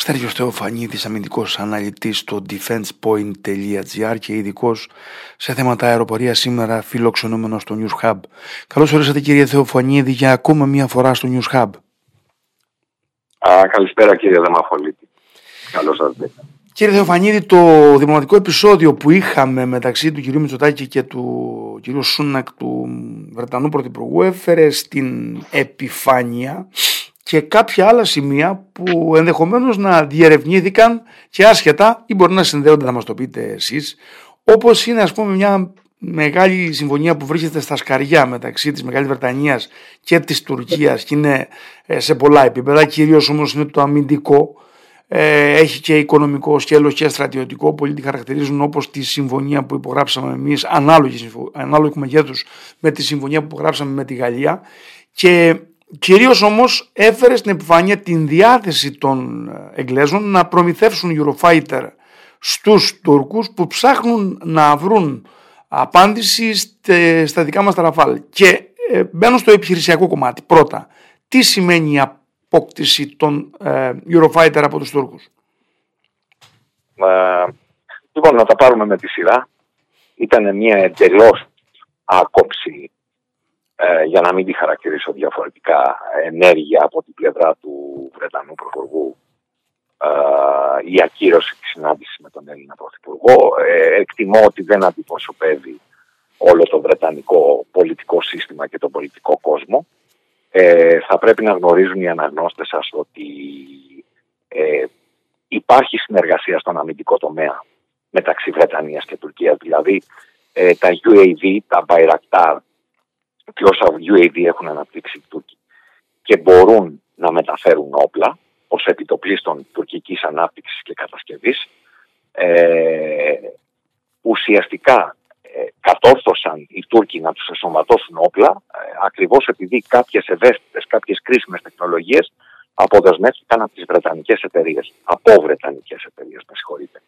Στέργιος Θεοφανίδης, αμυντικός αναλυτής στο defensepoint.gr και ειδικός σε θέματα αεροπορίας σήμερα φιλοξενούμενος στο News Hub. Καλώς ορίσατε κύριε Θεοφανίδη για ακόμα μία φορά στο News Hub. Α, καλησπέρα κύριε Δεμαφολίτη. Καλώς σας Κύριε Θεοφανίδη, το δημοτικό επεισόδιο που είχαμε μεταξύ του κυρίου Μητσοτάκη και του κυρίου Σούνακ του Βρετανού Πρωθυπουργού έφερε στην επιφάνεια και κάποια άλλα σημεία που ενδεχομένως να διερευνήθηκαν και άσχετα ή μπορεί να συνδέονται, θα μας το πείτε εσείς, όπως είναι ας πούμε μια μεγάλη συμφωνία που βρίσκεται στα σκαριά μεταξύ της Μεγάλης Βρετανίας και της Τουρκίας και είναι ε, σε πολλά επίπεδα, κυρίως όμως είναι το αμυντικό, ε, έχει και οικονομικό σκέλος και στρατιωτικό, πολλοί τη χαρακτηρίζουν όπως τη συμφωνία που υπογράψαμε εμείς, ανάλογη, ανάλογη μεγέθους με τη συμφωνία που υπογράψαμε με τη Γαλλία και Κυρίως όμως έφερε στην επιφάνεια την διάθεση των ε, Εγγλέζων να προμηθεύσουν Eurofighter στους Τούρκους που ψάχνουν να βρουν απάντηση στα δικά μας τα Ραφάλ. Και ε, μπαίνω στο επιχειρησιακό κομμάτι. Πρώτα, τι σημαίνει η απόκτηση των ε, Eurofighter από τους Τούρκους; Ε, λοιπόν, να τα πάρουμε με τη σειρά. Ήταν μια εντελώς άκοψη ε, για να μην τη χαρακτηρίσω διαφορετικά, ενέργεια από την πλευρά του Βρετανού Πρωθυπουργού ε, η ακύρωση της συνάντησης με τον Έλληνα Πρωθυπουργό. Ε, εκτιμώ ότι δεν αντιπροσωπεύει όλο το βρετανικό πολιτικό σύστημα και τον πολιτικό κόσμο. Ε, θα πρέπει να γνωρίζουν οι αναγνώστες σας ότι ε, υπάρχει συνεργασία στον αμυντικό τομέα μεταξύ Βρετανίας και Τουρκίας. Δηλαδή ε, τα UAV, τα Bayraktar και όσα UAV έχουν αναπτύξει οι Τούρκοι και μπορούν να μεταφέρουν όπλα ως επιτοπλίστων τουρκικής ανάπτυξης και κατασκευής ε, ουσιαστικά ε, κατόρθωσαν οι Τούρκοι να τους εσωματώσουν όπλα ε, ακριβώς επειδή κάποιες ευαίσθητες, κάποιες κρίσιμες τεχνολογίες αποδεσμεύτηκαν από τις Βρετανικές εταιρείες, από Βρετανικές εταιρείες, με συγχωρείτε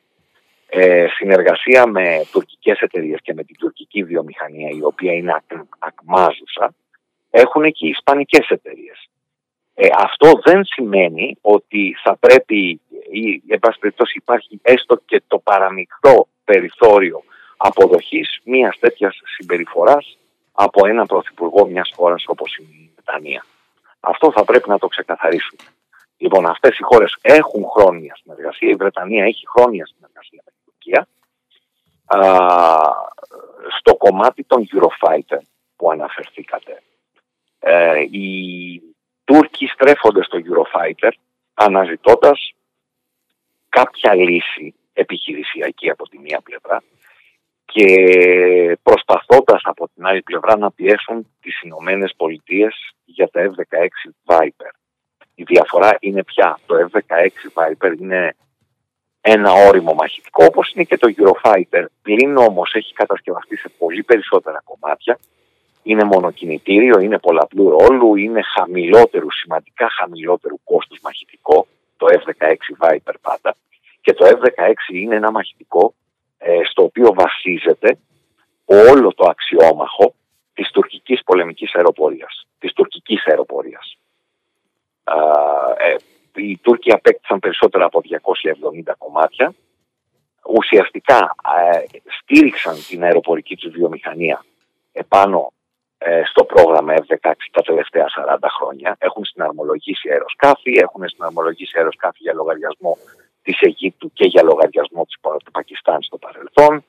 ε, συνεργασία με τουρκικές εταιρείες και με την τουρκική βιομηχανία η οποία είναι ακμάζουσα έχουν και οι ισπανικές εταιρείες. Ε, αυτό δεν σημαίνει ότι θα πρέπει ή εν πάση περιπτώσει υπάρχει έστω και το παραμικρό περιθώριο αποδοχής μιας τέτοιας συμπεριφοράς από έναν πρωθυπουργό μιας χώρας όπως η Βρετανία. Αυτό θα πρέπει να το ξεκαθαρίσουμε. Λοιπόν, αυτές οι χώρες έχουν χρόνια συνεργασία, η Βρετανία έχει χρόνια συνεργασία στο κομμάτι των Eurofighter που αναφερθήκατε. Ε, οι Τούρκοι στρέφονται στο Eurofighter αναζητώντας κάποια λύση επιχειρησιακή από τη μία πλευρά και προσπαθώντας από την άλλη πλευρά να πιέσουν τις Ηνωμένες Πολιτείες για τα F-16 Viper. Η διαφορά είναι πια το F-16 Viper είναι ένα όριμο μαχητικό όπως είναι και το Eurofighter. Πλην όμως έχει κατασκευαστεί σε πολύ περισσότερα κομμάτια. Είναι μονοκινητήριο, είναι πολλαπλού ρόλου, είναι χαμηλότερου, σημαντικά χαμηλότερου κόστους μαχητικό, το F-16 Viper πάντα. Και το F-16 είναι ένα μαχητικό ε, στο οποίο βασίζεται όλο το αξιόμαχο της τουρκικής πολεμικής αεροπορίας, της τουρκικής αεροπορίας. Ε, οι Τούρκοι απέκτησαν περισσότερα από 270 κομμάτια. Ουσιαστικά ε, στήριξαν την αεροπορική τους βιομηχανία επάνω ε, στο πρόγραμμα F-16 τα τελευταία 40 χρόνια. Έχουν συναρμολογήσει αεροσκάφη, έχουν συναρμολογήσει αεροσκάφη για λογαριασμό της Αιγύπτου και για λογαριασμό του Πακιστάν στο παρελθόν.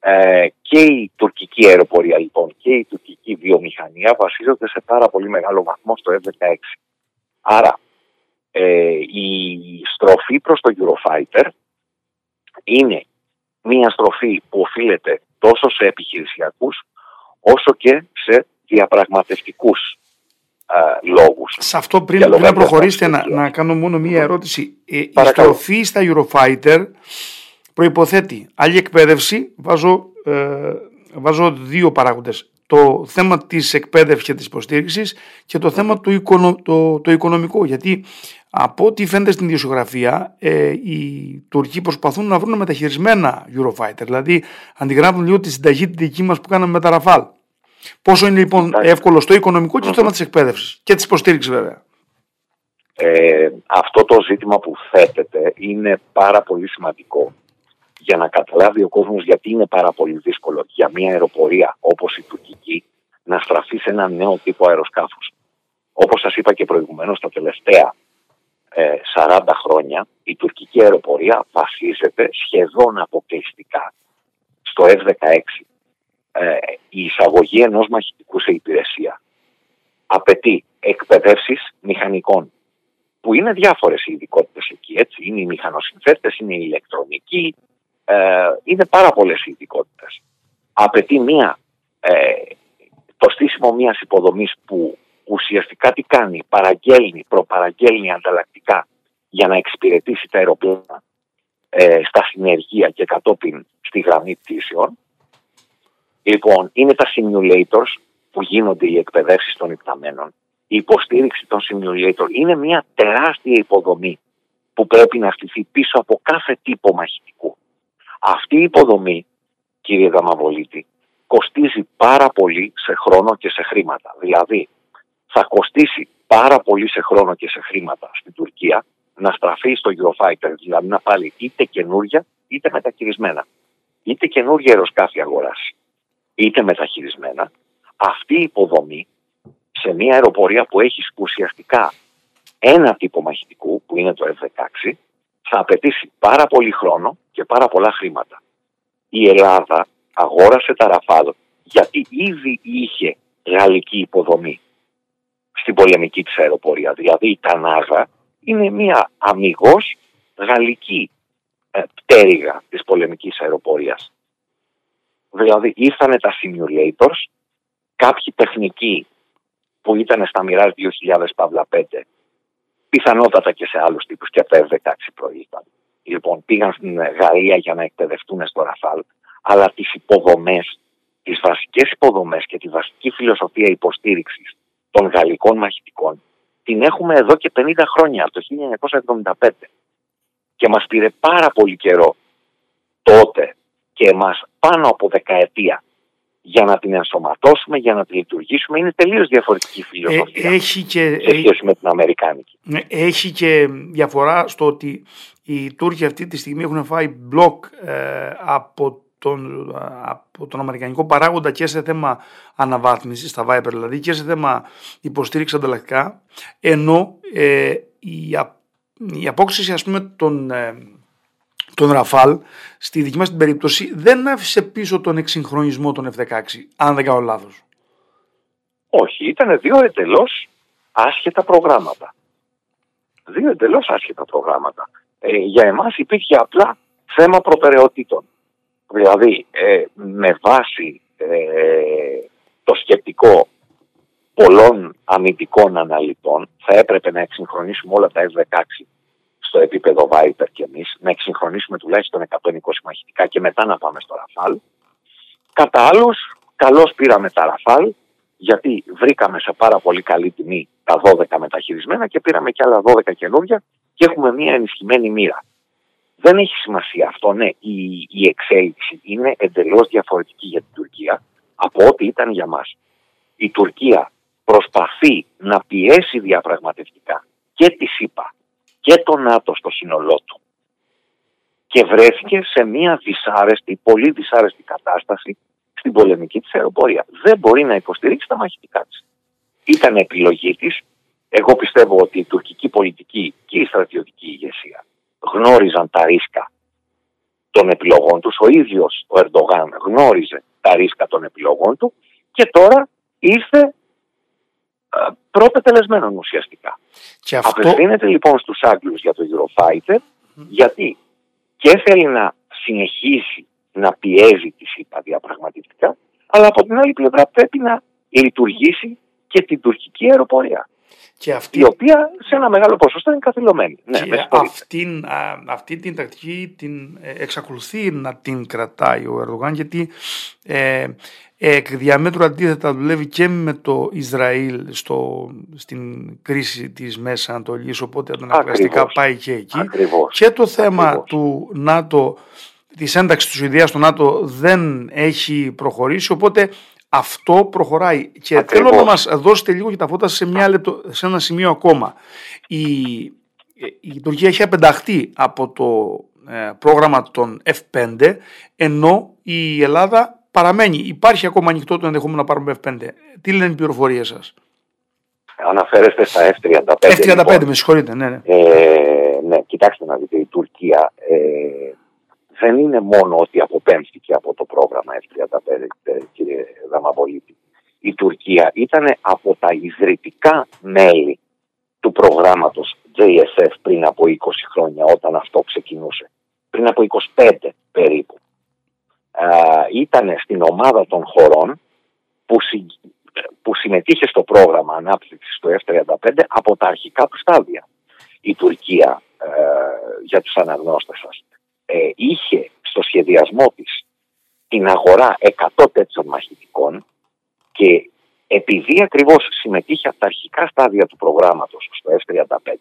Ε, και η τουρκική αεροπορία λοιπόν και η τουρκική βιομηχανία βασίζονται σε πάρα πολύ μεγάλο βαθμό στο F-16. Άρα ε, η στροφή προς το Eurofighter είναι μια στροφή που οφείλεται τόσο σε επιχειρησιακούς όσο και σε διαπραγματευτικούς ε, λόγους. Σε αυτό πριν, πριν να προχωρήσετε να, να κάνω μόνο μία ερώτηση. Ε, η στροφή στα Eurofighter προϋποθέτει άλλη εκπαίδευση, βάζω, ε, βάζω δύο παράγοντες το θέμα της εκπαίδευσης και της υποστήριξης και το θέμα του το, το οικονομικό. Γιατί από ό,τι φαίνεται στην ιδιοσιογραφία, ε, οι Τουρκοί προσπαθούν να βρουν μεταχειρισμένα Eurofighter. Δηλαδή, αντιγράφουν λίγο τη συνταγή τη δική μας που κάναμε με τα Ραφάλ. Πόσο είναι λοιπόν εύκολο στο οικονομικό και στο θέμα της εκπαίδευσης και της υποστήριξης βέβαια. Ε, αυτό το ζήτημα που θέτεται είναι πάρα πολύ σημαντικό για να καταλάβει ο κόσμος γιατί είναι πάρα πολύ δύσκολο για μια αεροπορία όπως η τουρκική να στραφεί σε ένα νέο τύπο αεροσκάφους. Όπως σας είπα και προηγουμένως, τα τελευταία 40 ε, χρόνια η τουρκική αεροπορία βασίζεται σχεδόν αποκλειστικά στο F-16. Ε, η εισαγωγή ενός μαχητικού σε υπηρεσία απαιτεί εκπαιδεύσεις μηχανικών που είναι διάφορες οι ειδικότητες εκεί, έτσι. Είναι οι μηχανοσυνθέτες, είναι οι ηλεκτρονικοί, ε, είναι πάρα πολλές οι ειδικότητες. Απαιτεί μία, ε, το στήσιμο μιας υποδομής που ουσιαστικά τι κάνει, παραγγέλνει, προπαραγγέλνει ανταλλακτικά για να εξυπηρετήσει τα αεροπλάνα ε, στα συνεργεία και κατόπιν στη γραμμή πτήσεων. Λοιπόν, είναι τα simulators που γίνονται οι εκπαιδεύσεις των υπταμένων. Η υποστήριξη των simulator είναι μια τεράστια υποδομή που πρέπει να στηθεί πίσω από κάθε τύπο μαχητικού. Αυτή η υποδομή, κύριε Δαμαβολίτη, κοστίζει πάρα πολύ σε χρόνο και σε χρήματα. Δηλαδή, θα κοστίσει πάρα πολύ σε χρόνο και σε χρήματα στην Τουρκία να στραφεί στο Eurofighter, δηλαδή να πάρει είτε καινούρια είτε μεταχειρισμένα. Είτε καινούργια αεροσκάφη αγοράσει, είτε μεταχειρισμένα. Αυτή η υποδομή σε μια αεροπορία που έχει ουσιαστικά ένα τύπο μαχητικού, που είναι το F-16, θα απαιτήσει πάρα πολύ χρόνο και πάρα πολλά χρήματα. Η Ελλάδα αγόρασε τα Ραφάλ γιατί ήδη είχε γαλλική υποδομή στην πολεμική της αεροπορία. Δηλαδή η Τανάγα είναι μια αμυγός γαλλική ε, πτέρυγα της πολεμικής αεροπορίας. Δηλαδή ήρθανε τα simulators, κάποιοι τεχνικοί που ήταν στα Mirage 2000 Παύλα 5, πιθανότατα και σε άλλους τύπους και από τα F-16 προήλθαν. Λοιπόν, πήγαν στην Γαλλία για να εκπαιδευτούν στο Ραφάλ, αλλά τις υποδομές, τις βασικές υποδομές και τη βασική φιλοσοφία υποστήριξης των γαλλικών μαχητικών την έχουμε εδώ και 50 χρόνια, από το 1975. Και μας πήρε πάρα πολύ καιρό τότε και εμάς πάνω από δεκαετία για να την ενσωματώσουμε, για να την λειτουργήσουμε. Είναι τελείως διαφορετική φιλοσοφία ε, έχει και, σε σχέση με την Αμερικάνικη. Ναι, έχει και διαφορά στο ότι οι Τούρκοι αυτή τη στιγμή έχουν φάει μπλοκ ε, από τον, από τον Αμερικανικό παράγοντα και σε θέμα αναβάθμισης, στα Viper δηλαδή, και σε θέμα υποστήριξης ανταλλακτικά, ενώ ε, η, η απόκτηση ας πούμε των, ε, τον Ραφάλ στη δική μας την περίπτωση δεν άφησε πίσω τον εξυγχρονισμό των F-16, αν δεν κάνω λάθος. Όχι, ήταν δύο εντελώς άσχετα προγράμματα. Δύο εντελώς άσχετα προγράμματα. Ε, για εμάς υπήρχε απλά θέμα προτεραιοτήτων. Δηλαδή, ε, με βάση ε, το σκεπτικό πολλών αμυντικών αναλυτών, θα έπρεπε να εξυγχρονίσουμε όλα τα F-16 στο επίπεδο Viper και εμείς, να εξυγχρονίσουμε τουλάχιστον 120 μαχητικά και μετά να πάμε στο Ραφάλ. Κατά άλλους, καλώς πήραμε τα Ραφάλ, γιατί βρήκαμε σε πάρα πολύ καλή τιμή τα 12 μεταχειρισμένα και πήραμε και άλλα 12 καινούργια και έχουμε μια ενισχυμένη μοίρα. Δεν έχει σημασία αυτό, ναι, η, η εξέλιξη είναι εντελώς διαφορετική για την Τουρκία από ό,τι ήταν για μας. Η Τουρκία προσπαθεί να πιέσει διαπραγματευτικά και τη ΣΥΠΑ και το ΝΑΤΟ στο σύνολό του και βρέθηκε σε μια δυσάρεστη, πολύ δυσάρεστη κατάσταση στην πολεμική της αεροπορία. Δεν μπορεί να υποστηρίξει τα μαχητικά της. Ήταν επιλογή της. Εγώ πιστεύω ότι η τουρκική πολιτική και η στρατιωτική ηγεσία γνώριζαν τα ρίσκα των επιλογών τους. Ο ίδιος ο Ερντογάν γνώριζε τα ρίσκα των επιλογών του και τώρα ήρθε προπετελεσμένον ουσιαστικά. Και αυτό... Απευθύνεται λοιπόν στους Άγγλους για το Eurofighter γιατί και θέλει να συνεχίσει να πιέζει τη ΣΥΠΑ διαπραγματευτικά αλλά από την άλλη πλευρά πρέπει να λειτουργήσει και την τουρκική αεροπορία. Και αυτή... Η οποία σε ένα μεγάλο ποσοστό είναι καθυλωμένη. Ναι, και αυτήν, αυτή την τακτική την ε, εξακολουθεί να την κρατάει ο Ερδογάν γιατί ε, εκ διαμέτρου αντίθετα δουλεύει και με το Ισραήλ στο, στην κρίση της Μέσης Ανατολής οπότε αναγκαστικά πάει και εκεί. Και το θέμα του ΝΑΤΟ της ένταξης του Σουηδίας στο ΝΑΤΟ δεν έχει προχωρήσει οπότε Αυτό προχωράει. Και θέλω να μας δώσετε λίγο και τα φώτα σε, μια λεπτο, σε ένα σημείο ακόμα. Η, η Τουρκία έχει απενταχθεί από το ε, πρόγραμμα των F5 ενώ η Ελλάδα παραμένει. Υπάρχει ακόμα ανοιχτό το ενδεχόμενο να πάρουμε F5. Τι λένε οι πληροφορίες σας; Αναφέρεστε στα F35. F35, λοιπόν. με συγχωρείτε. Ναι, ναι. Ε, ναι, κοιτάξτε να δείτε, η Τουρκία ε, δεν είναι μόνο ότι αποπέμφθηκε από το πρόγραμμα F35, ε, κύριε Δαμαβολίτη. Η Τουρκία ήταν από τα ιδρυτικά μέλη του προγράμματος JSF πριν από 20 χρόνια όταν αυτό ξεκινούσε. Πριν από 25 περίπου. ήταν στην ομάδα των χωρών που, που συμμετείχε στο πρόγραμμα ανάπτυξης του F-35 από τα αρχικά του στάδια. Η Τουρκία, ε, για τους αναγνώστες σας, ε, είχε στο σχεδιασμό της την αγορά 100 τέτοιων μαχητικών και επειδή ακριβώς συμμετείχε από τα αρχικά στάδια του προγράμματος στο F-35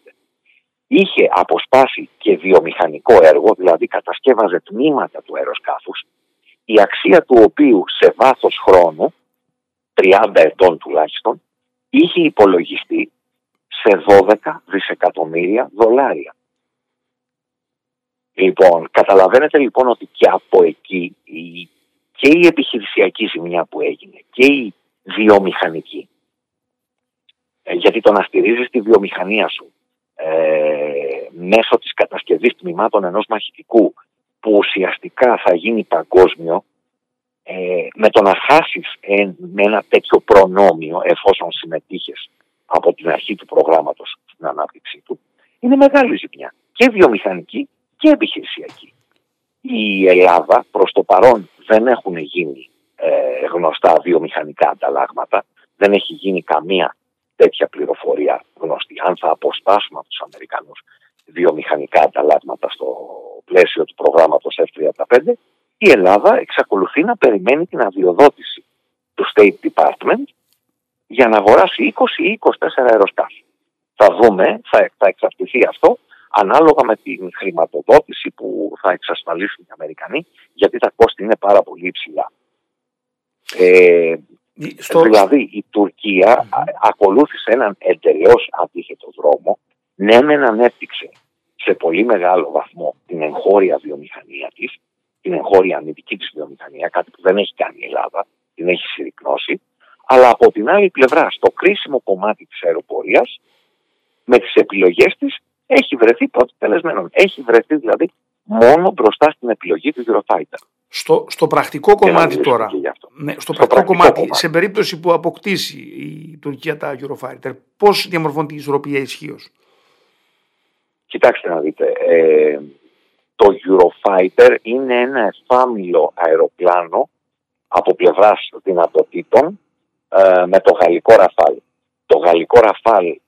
είχε αποσπάσει και βιομηχανικό έργο, δηλαδή κατασκεύαζε τμήματα του αεροσκάφους, η αξία του οποίου σε βάθος χρόνου, 30 ετών τουλάχιστον, είχε υπολογιστεί σε 12 δισεκατομμύρια δολάρια. Λοιπόν, καταλαβαίνετε λοιπόν ότι και από εκεί η, και η επιχειρησιακή ζημιά που έγινε και η βιομηχανική, ε, γιατί το να στηρίζεις τη βιομηχανία σου ε, μέσω της κατασκευής τμήματων ενός μαχητικού που ουσιαστικά θα γίνει παγκόσμιο ε, με το να χάσεις με ένα τέτοιο προνόμιο εφόσον συμμετείχες από την αρχή του προγράμματος στην ανάπτυξή του είναι μεγάλη ζημιά. Και βιομηχανική και επιχειρησιακή. Η Ελλάδα προς το παρόν δεν έχουν γίνει ε, γνωστά βιομηχανικά ανταλλάγματα, δεν έχει γίνει καμία τέτοια πληροφορία γνωστή. Αν θα αποσπάσουμε από τους Αμερικανούς βιομηχανικά ανταλλάγματα στο πλαίσιο του προγράμματος F-35, η Ελλάδα εξακολουθεί να περιμένει την αδειοδότηση του State Department για να αγοράσει 20 ή 24 αεροσκάφη. Θα δούμε, θα, θα εξαρτηθεί αυτό ανάλογα με την χρηματοδότηση που θα εξασφαλίσουν οι Αμερικανοί, γιατί τα κόστη είναι πάρα πολύ υψηλά. Ε, στο... Δηλαδή η τουρκια ακολούθησε έναν εντελώς αντίθετο δρόμο. Ναι, μεν ανέπτυξε σε πολύ μεγάλο βαθμό την εγχώρια βιομηχανία της, την εγχώρια αμυντική της βιομηχανία, κάτι που δεν έχει κάνει η Ελλάδα, την έχει συρρυκνώσει. Αλλά από την άλλη πλευρά, στο κρίσιμο κομμάτι της αεροπορίας, με τις επιλογές της, έχει βρεθεί πρώτη τελεσμένων. Έχει βρεθεί δηλαδή μόνο μπροστά στην επιλογή του Eurofighter. Στο, στο πρακτικό κομμάτι τώρα, ναι, στο, πρακτικό, κομμάτι, σε περίπτωση που αποκτήσει η Τουρκία τα Eurofighter, πώς διαμορφώνει η ισορροπία ισχύως; Κοιτάξτε να δείτε, ε, το Eurofighter είναι ένα εφάμιλο αεροπλάνο από πλευράς δυνατοτήτων ε, με το γαλλικό Ραφάλ. Το γαλλικό Ραφάλ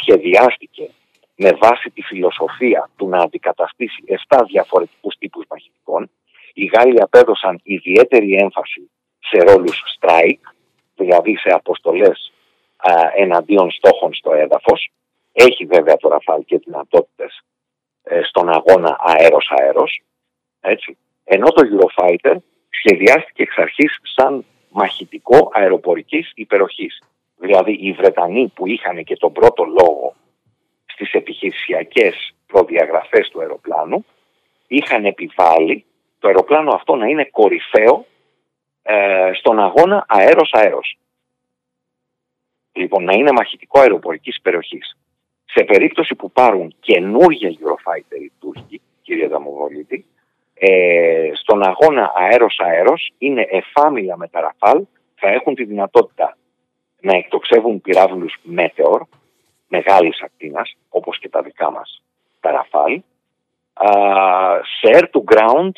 σχεδιάστηκε με βάση τη φιλοσοφία του να αντικαταστήσει 7 διαφορετικούς τύπους μαχητικών. Οι Γάλλοι απέδωσαν ιδιαίτερη έμφαση σε ρόλους strike, δηλαδή σε αποστολές α, εναντίον στόχων στο έδαφος. Έχει βέβαια το Ραφάλ και δυνατότητες ε, στον αγώνα αέρος-αέρος. Έτσι. Ενώ το Eurofighter σχεδιάστηκε εξ αρχής σαν μαχητικό αεροπορικής υπεροχής. Δηλαδή οι Βρετανοί που είχαν και τον πρώτο λόγο στις επιχειρησιακές προδιαγραφές του αεροπλάνου είχαν επιβάλει το αεροπλάνο αυτό να είναι κορυφαίο ε, στον αγώνα αέρος-αέρος. Λοιπόν, να είναι μαχητικό αεροπορικής περιοχής. Σε περίπτωση που πάρουν καινούργια Eurofighter οι Τούρκοι, κύριε Δαμοβολίτη, ε, στον αγώνα αέρος-αέρος είναι εφάμιλα με τα Ραφάλ, θα έχουν τη δυνατότητα να εκτοξεύουν πυράβλους Meteor, μεγάλης ακτίνας, όπως και τα δικά μας τα Ραφάλ, σε air to ground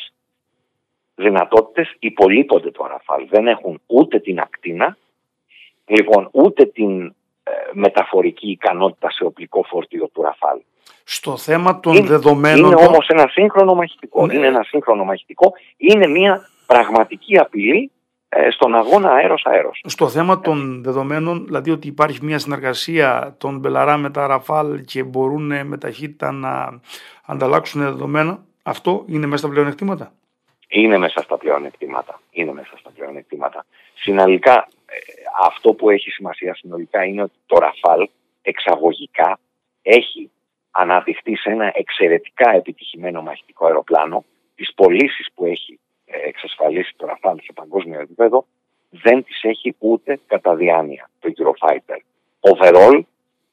δυνατότητες υπολείπονται το Ραφάλ. Δεν έχουν ούτε την ακτίνα, λοιπόν ούτε την ε, μεταφορική ικανότητα σε οπλικό φορτίο του Ραφάλ. Στο θέμα των είναι, δεδομένων... Είναι όμως ένα σύγχρονο μαχητικό. Ναι. Είναι ένα σύγχρονο μαχητικό. Είναι μια πραγματική απειλή ε, στον αγώνα αέρος-αέρος. Στο θέμα των δεδομένων, δηλαδή ότι υπάρχει μια συνεργασία των Μπελαρά με τα Ραφάλ και μπορούν με ταχύτητα να ανταλλάξουν δεδομένα, αυτό είναι μέσα στα πλεονεκτήματα; Είναι μέσα στα πλεονεκτήματα. Είναι μέσα στα πλεονεκτήματα. Συνολικά, ε, αυτό που έχει σημασία συνολικά είναι ότι το Ραφάλ εξαγωγικά έχει αναδειχθεί σε ένα εξαιρετικά επιτυχημένο μαχητικό αεροπλάνο. Τις πωλήσεις που έχει ε, εξασφαλίσει το Ραφάλ σε παγκόσμιο επίπεδο δεν τις έχει ούτε κατά διάνοια το Eurofighter. Overall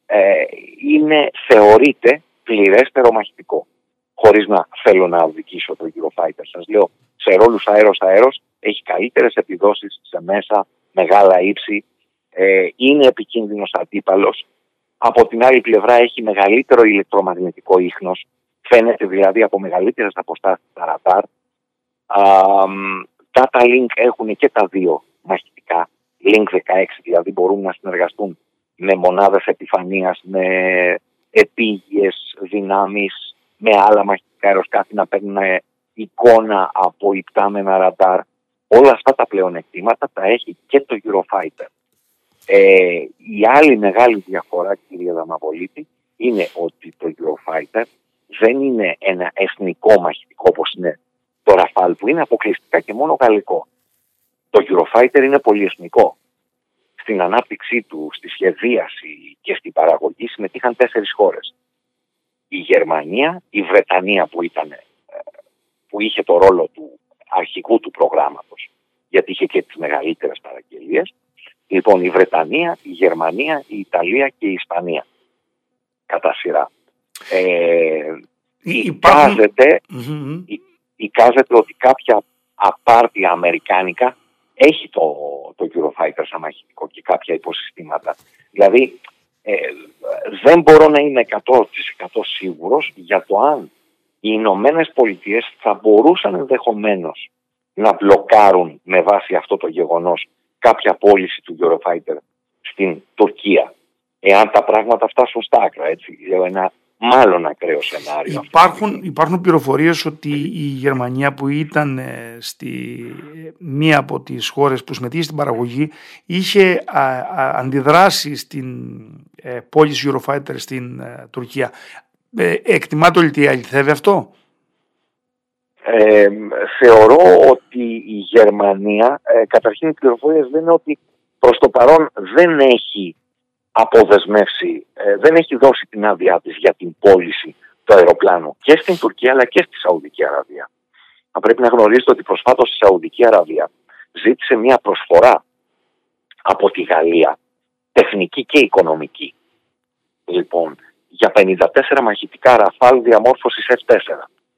ε, είναι, θεωρείται πληρέστερο μαχητικό. Χωρίς να θέλω να οδηγήσω το Eurofighter. Σας λέω σε ρόλους αέρος-αέρος έχει καλύτερες επιδόσεις σε μέσα, μεγάλα ύψη, ε, είναι επικίνδυνος αντίπαλος. Από την άλλη πλευρά έχει μεγαλύτερο ηλεκτρομαγνητικό ίχνος, φαίνεται δηλαδή από μεγαλύτερες αποστάσεις τα ραντάρ. Data Link έχουν και τα δύο μαχητικά, Link 16 δηλαδή μπορούν να συνεργαστούν με μονάδες επιφανείας, με επίγειες δυνάμεις, με άλλα μαχητικά αεροσκάφη να παίρνουν εικόνα από υπτάμενα ραντάρ. Όλα αυτά τα πλεονεκτήματα τα έχει και το Eurofighter. Ε, η άλλη μεγάλη διαφορά, κυρία Δαμαβολίτη, είναι ότι το Eurofighter δεν είναι ένα εθνικό μαχητικό όπως είναι το Rafale που είναι αποκλειστικά και μόνο γαλλικό. Το Eurofighter είναι πολυεθνικό. Στην ανάπτυξή του, στη σχεδίαση και στην παραγωγή συμμετείχαν τέσσερις χώρες. Η Γερμανία, η Βρετανία που, ήταν, ε, που είχε το ρόλο του αρχικού του προγράμματος, γιατί είχε και τις μεγαλύτερες παραγγελίες. Λοιπόν, η Βρετανία, η Γερμανία, η Ιταλία και η Ισπανία. Κατά σειρά. Ε, εικάζεται, ότι κάποια απάρτια αμερικάνικα έχει το, το Eurofighter σαν μαχητικό και κάποια υποσυστήματα. Δηλαδή ε, δεν μπορώ να είμαι 100% σίγουρος για το αν οι Ηνωμένες Πολιτείες θα μπορούσαν ενδεχομένως να μπλοκάρουν με βάση αυτό το γεγονός κάποια πώληση του Eurofighter στην Τουρκία. Εάν τα πράγματα φτάσουν στα άκρα, έτσι. Λέω ένα μάλλον ακραίο σενάριο. Υπάρχουν, υπάρχουν πληροφορίες ότι η Γερμανία που ήταν ε, στη μία από τις χώρες που συμμετείχε στην παραγωγή είχε αντιδράσει στην ε, πώληση Eurofighter στην ε, Τουρκία. Ε, εκτιμάται ότι αληθεύει αυτό; Ε, θεωρώ ότι η Γερμανία, καταρχήν οι πληροφορίες δεν είναι ότι προς το παρόν δεν έχει αποδεσμεύσει, ε, δεν έχει δώσει την άδειά της για την πώληση του αεροπλάνου και στην Τουρκία αλλά και στη Σαουδική Αραβία. Θα πρέπει να γνωρίζετε ότι προσφάτως στη Σαουδική Αραβία ζήτησε μια προσφορά από τη Γαλλία, τεχνική και οικονομική. Λοιπόν, για 54 μαχητικά Ραφάλ διαμόρφωσης F4,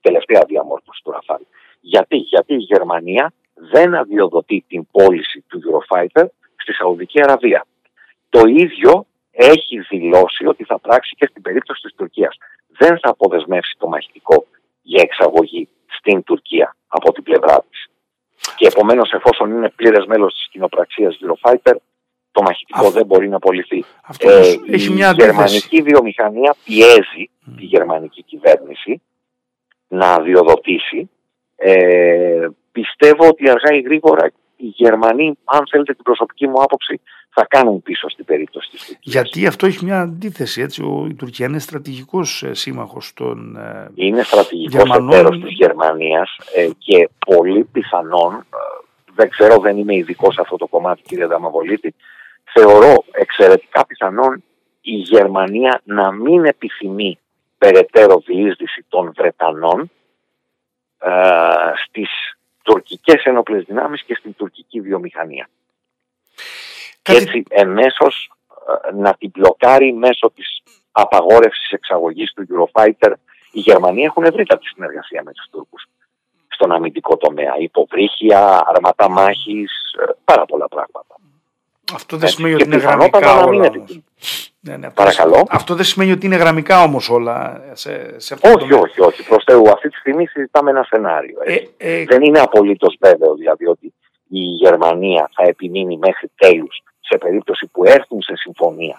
τελευταία διαμόρφωση του Ραφάλ. Γιατί, γιατί η Γερμανία δεν αδειοδοτεί την πώληση του Eurofighter στη Σαουδική Αραβία. Το ίδιο έχει δηλώσει ότι θα πράξει και στην περίπτωση της Τουρκίας. Δεν θα αποδεσμεύσει το μαχητικό για εξαγωγή στην Τουρκία από την πλευρά της. Και επομένως εφόσον είναι πλήρες μέλος της κοινοπραξίας Eurofighter, το μαχητικό δεν μπορεί να απολυθεί. Ε, η γερμανική βιομηχανία πιέζει τη γερμανική κυβέρνηση να αδειοδοτήσει. Ε, πιστεύω ότι αργά ή γρήγορα οι Γερμανοί, αν θέλετε την προσωπική μου άποψη, θα κάνουν πίσω στην περίπτωση της Τουρκίας. Γιατί αυτό έχει μια αντίθεση, έτσι, ο, η Τουρκία είναι στρατηγικός ε, σύμμαχος των ε, Είναι στρατηγικός Γερμανών... εταίρος της Γερμανίας ε, και πολύ πιθανόν, ε, δεν ξέρω, δεν είμαι ειδικός σε αυτό το κομμάτι κύριε Δαμαβολίτη, θεωρώ εξαιρετικά πιθανόν η Γερμανία να μην επιθυμεί περαιτέρω διείσδυση των Βρετανών ε, στις τουρκικές ενόπλες δυνάμεις και στην τουρκική βιομηχανία. Και έτσι εμέσως ε, να την μπλοκάρει μέσω της απαγόρευσης εξαγωγής του Eurofighter. Οι Γερμανοί έχουν ευρύτατη συνεργασία με τους Τούρκους στον αμυντικό τομέα. Υποβρύχια, αρματά μάχης, ε, πάρα πολλά πράγματα. Αυτό δεν σημαίνει ότι είναι γραμμικά όλα. Ναι, ναι, Παρακαλώ. Αυτό δεν σημαίνει ότι είναι γραμμικά όμως όλα σε, σε αυτό Όχι, όχι, όχι. Προς Θεού, αυτή τη στιγμή συζητάμε ένα σενάριο. Ε, ε, δεν είναι απολύτως βέβαιο δηλαδή ότι η Γερμανία θα επιμείνει μέχρι τέλους σε περίπτωση που έρθουν σε συμφωνία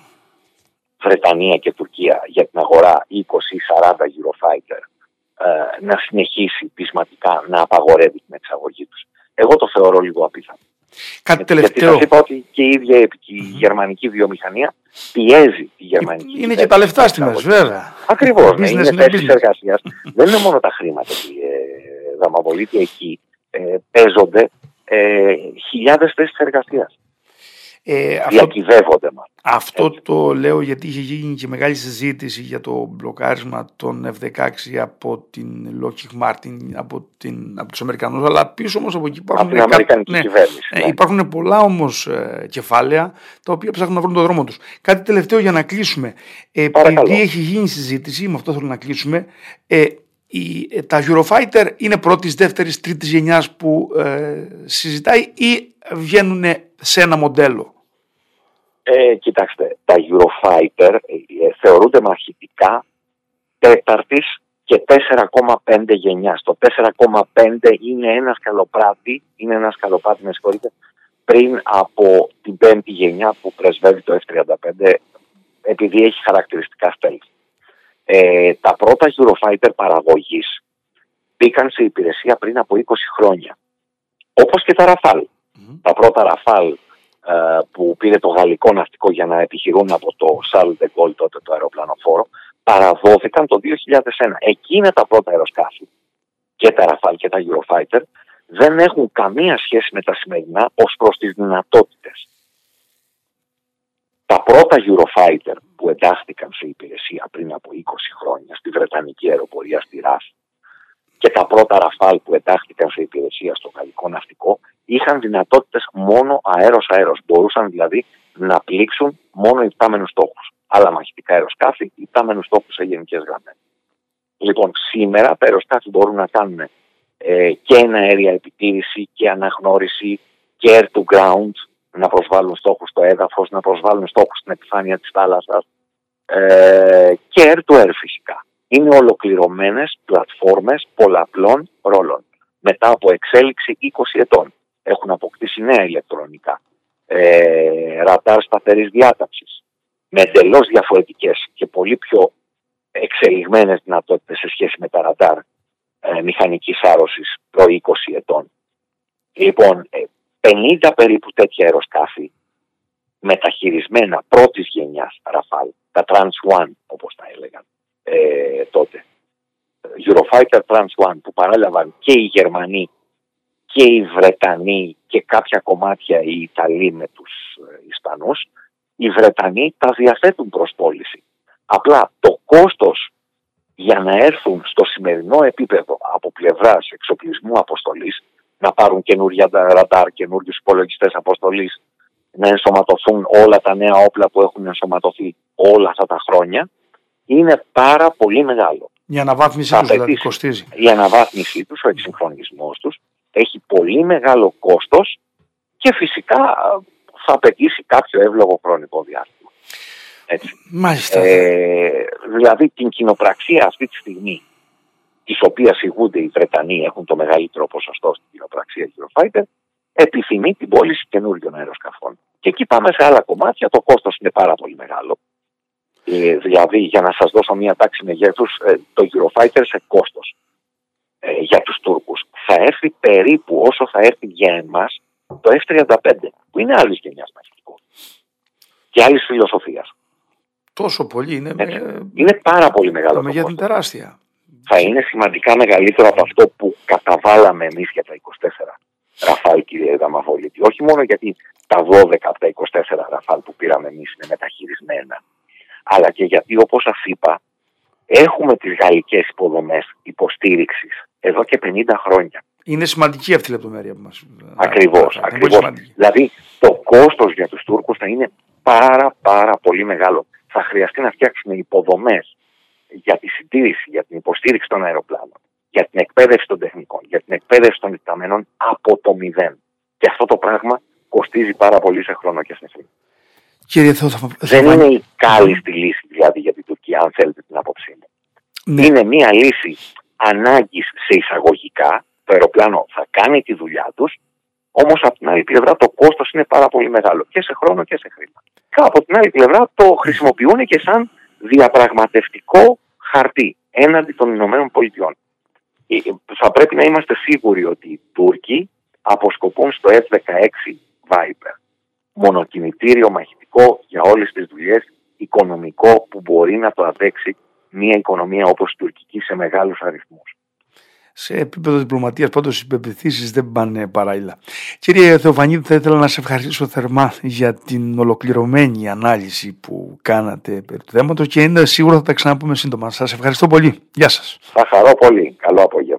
Βρετανία και Τουρκία για την αγορά 20 ή 40 Eurofighter ε, να συνεχίσει πεισματικά να απαγορεύει την εξαγωγή τους. Εγώ το θεωρώ λίγο απίθανο. Κάτι τελευταίο. Γιατί σας είπα ότι και η ίδια η γερμανική βιομηχανία πιέζει τη γερμανική Είναι και τα λεφτά στη μέση, βέβαια. Ακριβώς. Ναι, είναι θέσεις εργασίας. Δεν είναι μόνο τα χρήματα, κύριε Δαμαβολίτη, εκεί. ε, παίζονται ε, χιλιάδες θέσεις εργασίας. Ε, αυτό, Διακυβεύονται μας. Αυτό το λέω γιατί είχε γίνει και μεγάλη συζήτηση για το μπλοκάρισμα των F-16 από την Lockheed Martin, από, την, από τους Αμερικανούς, αλλά πίσω όμως από εκεί υπάρχουν, από την ναι, κυβέρνηση, ναι. υπάρχουν πολλά όμως ε, κεφάλαια τα οποία ψάχνουν να βρουν τον δρόμο τους. Κάτι τελευταίο για να κλείσουμε. Επειδή έχει γίνει συζήτηση, με αυτό θέλω να κλείσουμε, ε, η, ε, τα Eurofighter είναι πρώτης, δεύτερης, τρίτης γενιάς που ε, συζητάει ή βγαίνουν σε ένα μοντέλο. Ε, κοιτάξτε, τα Eurofighter ε, θεωρούνται μαχητικά τέταρτης και 4,5 γενιάς. Το 4,5 είναι ένα σκαλοπράτη, είναι ένα σκαλοπράτη, με συγχωρείτε, πριν από την πέμπτη γενιά που πρεσβεύει το F-35 επειδή έχει χαρακτηριστικά στέλνη. Ε, τα πρώτα Eurofighter παραγωγής μπήκαν σε υπηρεσία πριν από 20 χρόνια. Όπως και τα Rafale. Τα πρώτα Rafale ε, που πήρε το γαλλικό ναυτικό για να επιχειρούν από το Charles de Gaulle τότε το αεροπλανοφόρο παραδόθηκαν το 2001. Εκείνα τα πρώτα αεροσκάφη και τα Rafale και τα Eurofighter δεν έχουν καμία σχέση με τα σημερινά ως προς τις δυνατότητες. Τα πρώτα Eurofighter που εντάχθηκαν σε υπηρεσία πριν από 20 χρόνια στη Βρετανική αεροπορία στη ΡΑΦ και τα πρώτα Ραφάλ που εντάχθηκαν σε υπηρεσία στο γαλλικό ναυτικό είχαν δυνατότητες μόνο αέρος-αέρος. Μπορούσαν δηλαδή να πλήξουν μόνο υπτάμενους στόχους. Άλλα μαχητικά αεροσκάφη, υπτάμενους στόχους σε γενικές γραμμές. Λοιπόν, σήμερα τα αεροσκάφη μπορούν να κάνουν ε, και ένα αέρια επιτήρηση και αναγνώριση και air to ground, να προσβάλλουν στόχους στο έδαφος, να προσβάλλουν στόχους στην επιφάνεια της θάλασσας ε, και air to air φυσικά. Είναι ολοκληρωμένες πλατφόρμες πολλαπλών ρόλων. Μετά από εξέλιξη 20 ετών έχουν αποκτήσει νέα ηλεκτρονικά, ε, ραντάρ σταθερής διάταξης, με εντελώς διαφορετικές και πολύ πιο εξελιγμένες δυνατότητες σε σχέση με τα ραντάρ ε, μηχανικής άρρωσης προ 20 ετών. Λοιπόν, 50 ε, περίπου τέτοια αεροσκάφη μεταχειρισμένα πρώτης γενιάς Ραφάλ, τα Trans One όπως τα έλεγαν ε, τότε. Eurofighter Trans One που παράλαβαν και οι Γερμανοί και οι Βρετανοί και κάποια κομμάτια οι Ιταλοί με τους ε, Ισπανούς, οι Βρετανοί τα διαθέτουν προς πώληση. Απλά το κόστος για να έρθουν στο σημερινό επίπεδο από πλευράς εξοπλισμού αποστολής, να πάρουν καινούργια ραντάρ, καινούριου υπολογιστές αποστολής, να ενσωματωθούν όλα τα νέα όπλα που έχουν ενσωματωθεί όλα αυτά τα χρόνια, είναι πάρα πολύ μεγάλο. Η αναβάθμιση τους δηλαδή κοστίζει. Η αναβάθμιση τους, ο εξυγχρονισμός τους, έχει πολύ μεγάλο κόστος και φυσικά θα απαιτήσει κάποιο εύλογο χρονικό διάστημα. Έτσι. Μάλιστα. Ε, δηλαδή την κοινοπραξία αυτή τη στιγμή της οποίας ηγούνται οι Βρετανοί έχουν το μεγαλύτερο ποσοστό στην κοινοπραξία Eurofighter, επιθυμεί την πώληση καινούριων αεροσκαφών. Και εκεί πάμε σε άλλα κομμάτια, το κόστος είναι πάρα πολύ μεγάλο. Ε, δηλαδή, για να σας δώσω μια τάξη μεγέθους, ε, το Eurofighter σε κόστος ε, για τους Τούρκους θα έρθει περίπου όσο θα έρθει για εμάς το F-35 που είναι άλλης γενιάς μαχητικό και άλλης φιλοσοφίας. Τόσο πολύ είναι. Είναι πάρα πολύ μεγάλο. Το την τεράστια. Θα είναι σημαντικά μεγαλύτερο από αυτό που καταβάλαμε εμείς για τα 24 Ραφάλ, κύριε Δαμαβόλητη. Όχι μόνο γιατί τα 12 από τα 24 Ραφάλ που πήραμε εμείς είναι μεταχειρισμένα, αλλά και γιατί όπως σας είπα, έχουμε τις γαλλικές υποδομές υποστήριξης εδώ και 50 χρόνια. Είναι σημαντική αυτή η λεπτομέρεια που μας. Ακριβώς. Ακριβώς. Δηλαδή το κόστος για τους Τούρκους θα είναι πάρα πάρα πολύ μεγάλο. Θα χρειαστεί να φτιάξουν υποδομές για τη συντήρηση, για την υποστήριξη των αεροπλάνων, για την εκπαίδευση των τεχνικών, για την εκπαίδευση των διταμένων από το μηδέν. Και αυτό το πράγμα κοστίζει πάρα πολύ σε χρόνο και σε χρήμα. Κύριε Δεν είναι η κάλλιστη λύση δηλαδή για την Τουρκία, αν θέλετε την άποψή μου. Ναι. Είναι μια λύση ανάγκης σε εισαγωγικά. Το αεροπλάνο θα κάνει τη δουλειά τους, όμως από την άλλη πλευρά το κόστος είναι πάρα πολύ μεγάλο και σε χρόνο και σε χρήμα. Και από την άλλη πλευρά το χρησιμοποιούν και σαν διαπραγματευτικό χαρτί έναντι των Ηνωμένων Πολιτειών. Ε, θα πρέπει να είμαστε σίγουροι ότι οι Τούρκοι αποσκοπούν στο F-16 Viper. Μονοκινητήριο μαχητικό για όλες τις δουλειές, οικονομικό που μπορεί να το αδέξει μια οικονομία όπως η τουρκική σε μεγάλους αριθμούς. σε επίπεδο διπλωματίας, πάντως οι πεπιθήσεις δεν πάνε παράλληλα. Κύριε Θεοφανίδη, θα ήθελα να σε ευχαριστήσω θερμά για την ολοκληρωμένη ανάλυση που κάνατε περί του θέματος και είναι σίγουρο θα τα ξαναπούμε σύντομα. Σας ευχαριστώ πολύ. Γεια σας. Θα χαρώ πολύ. Καλό απόγευμα. Χαίρετε.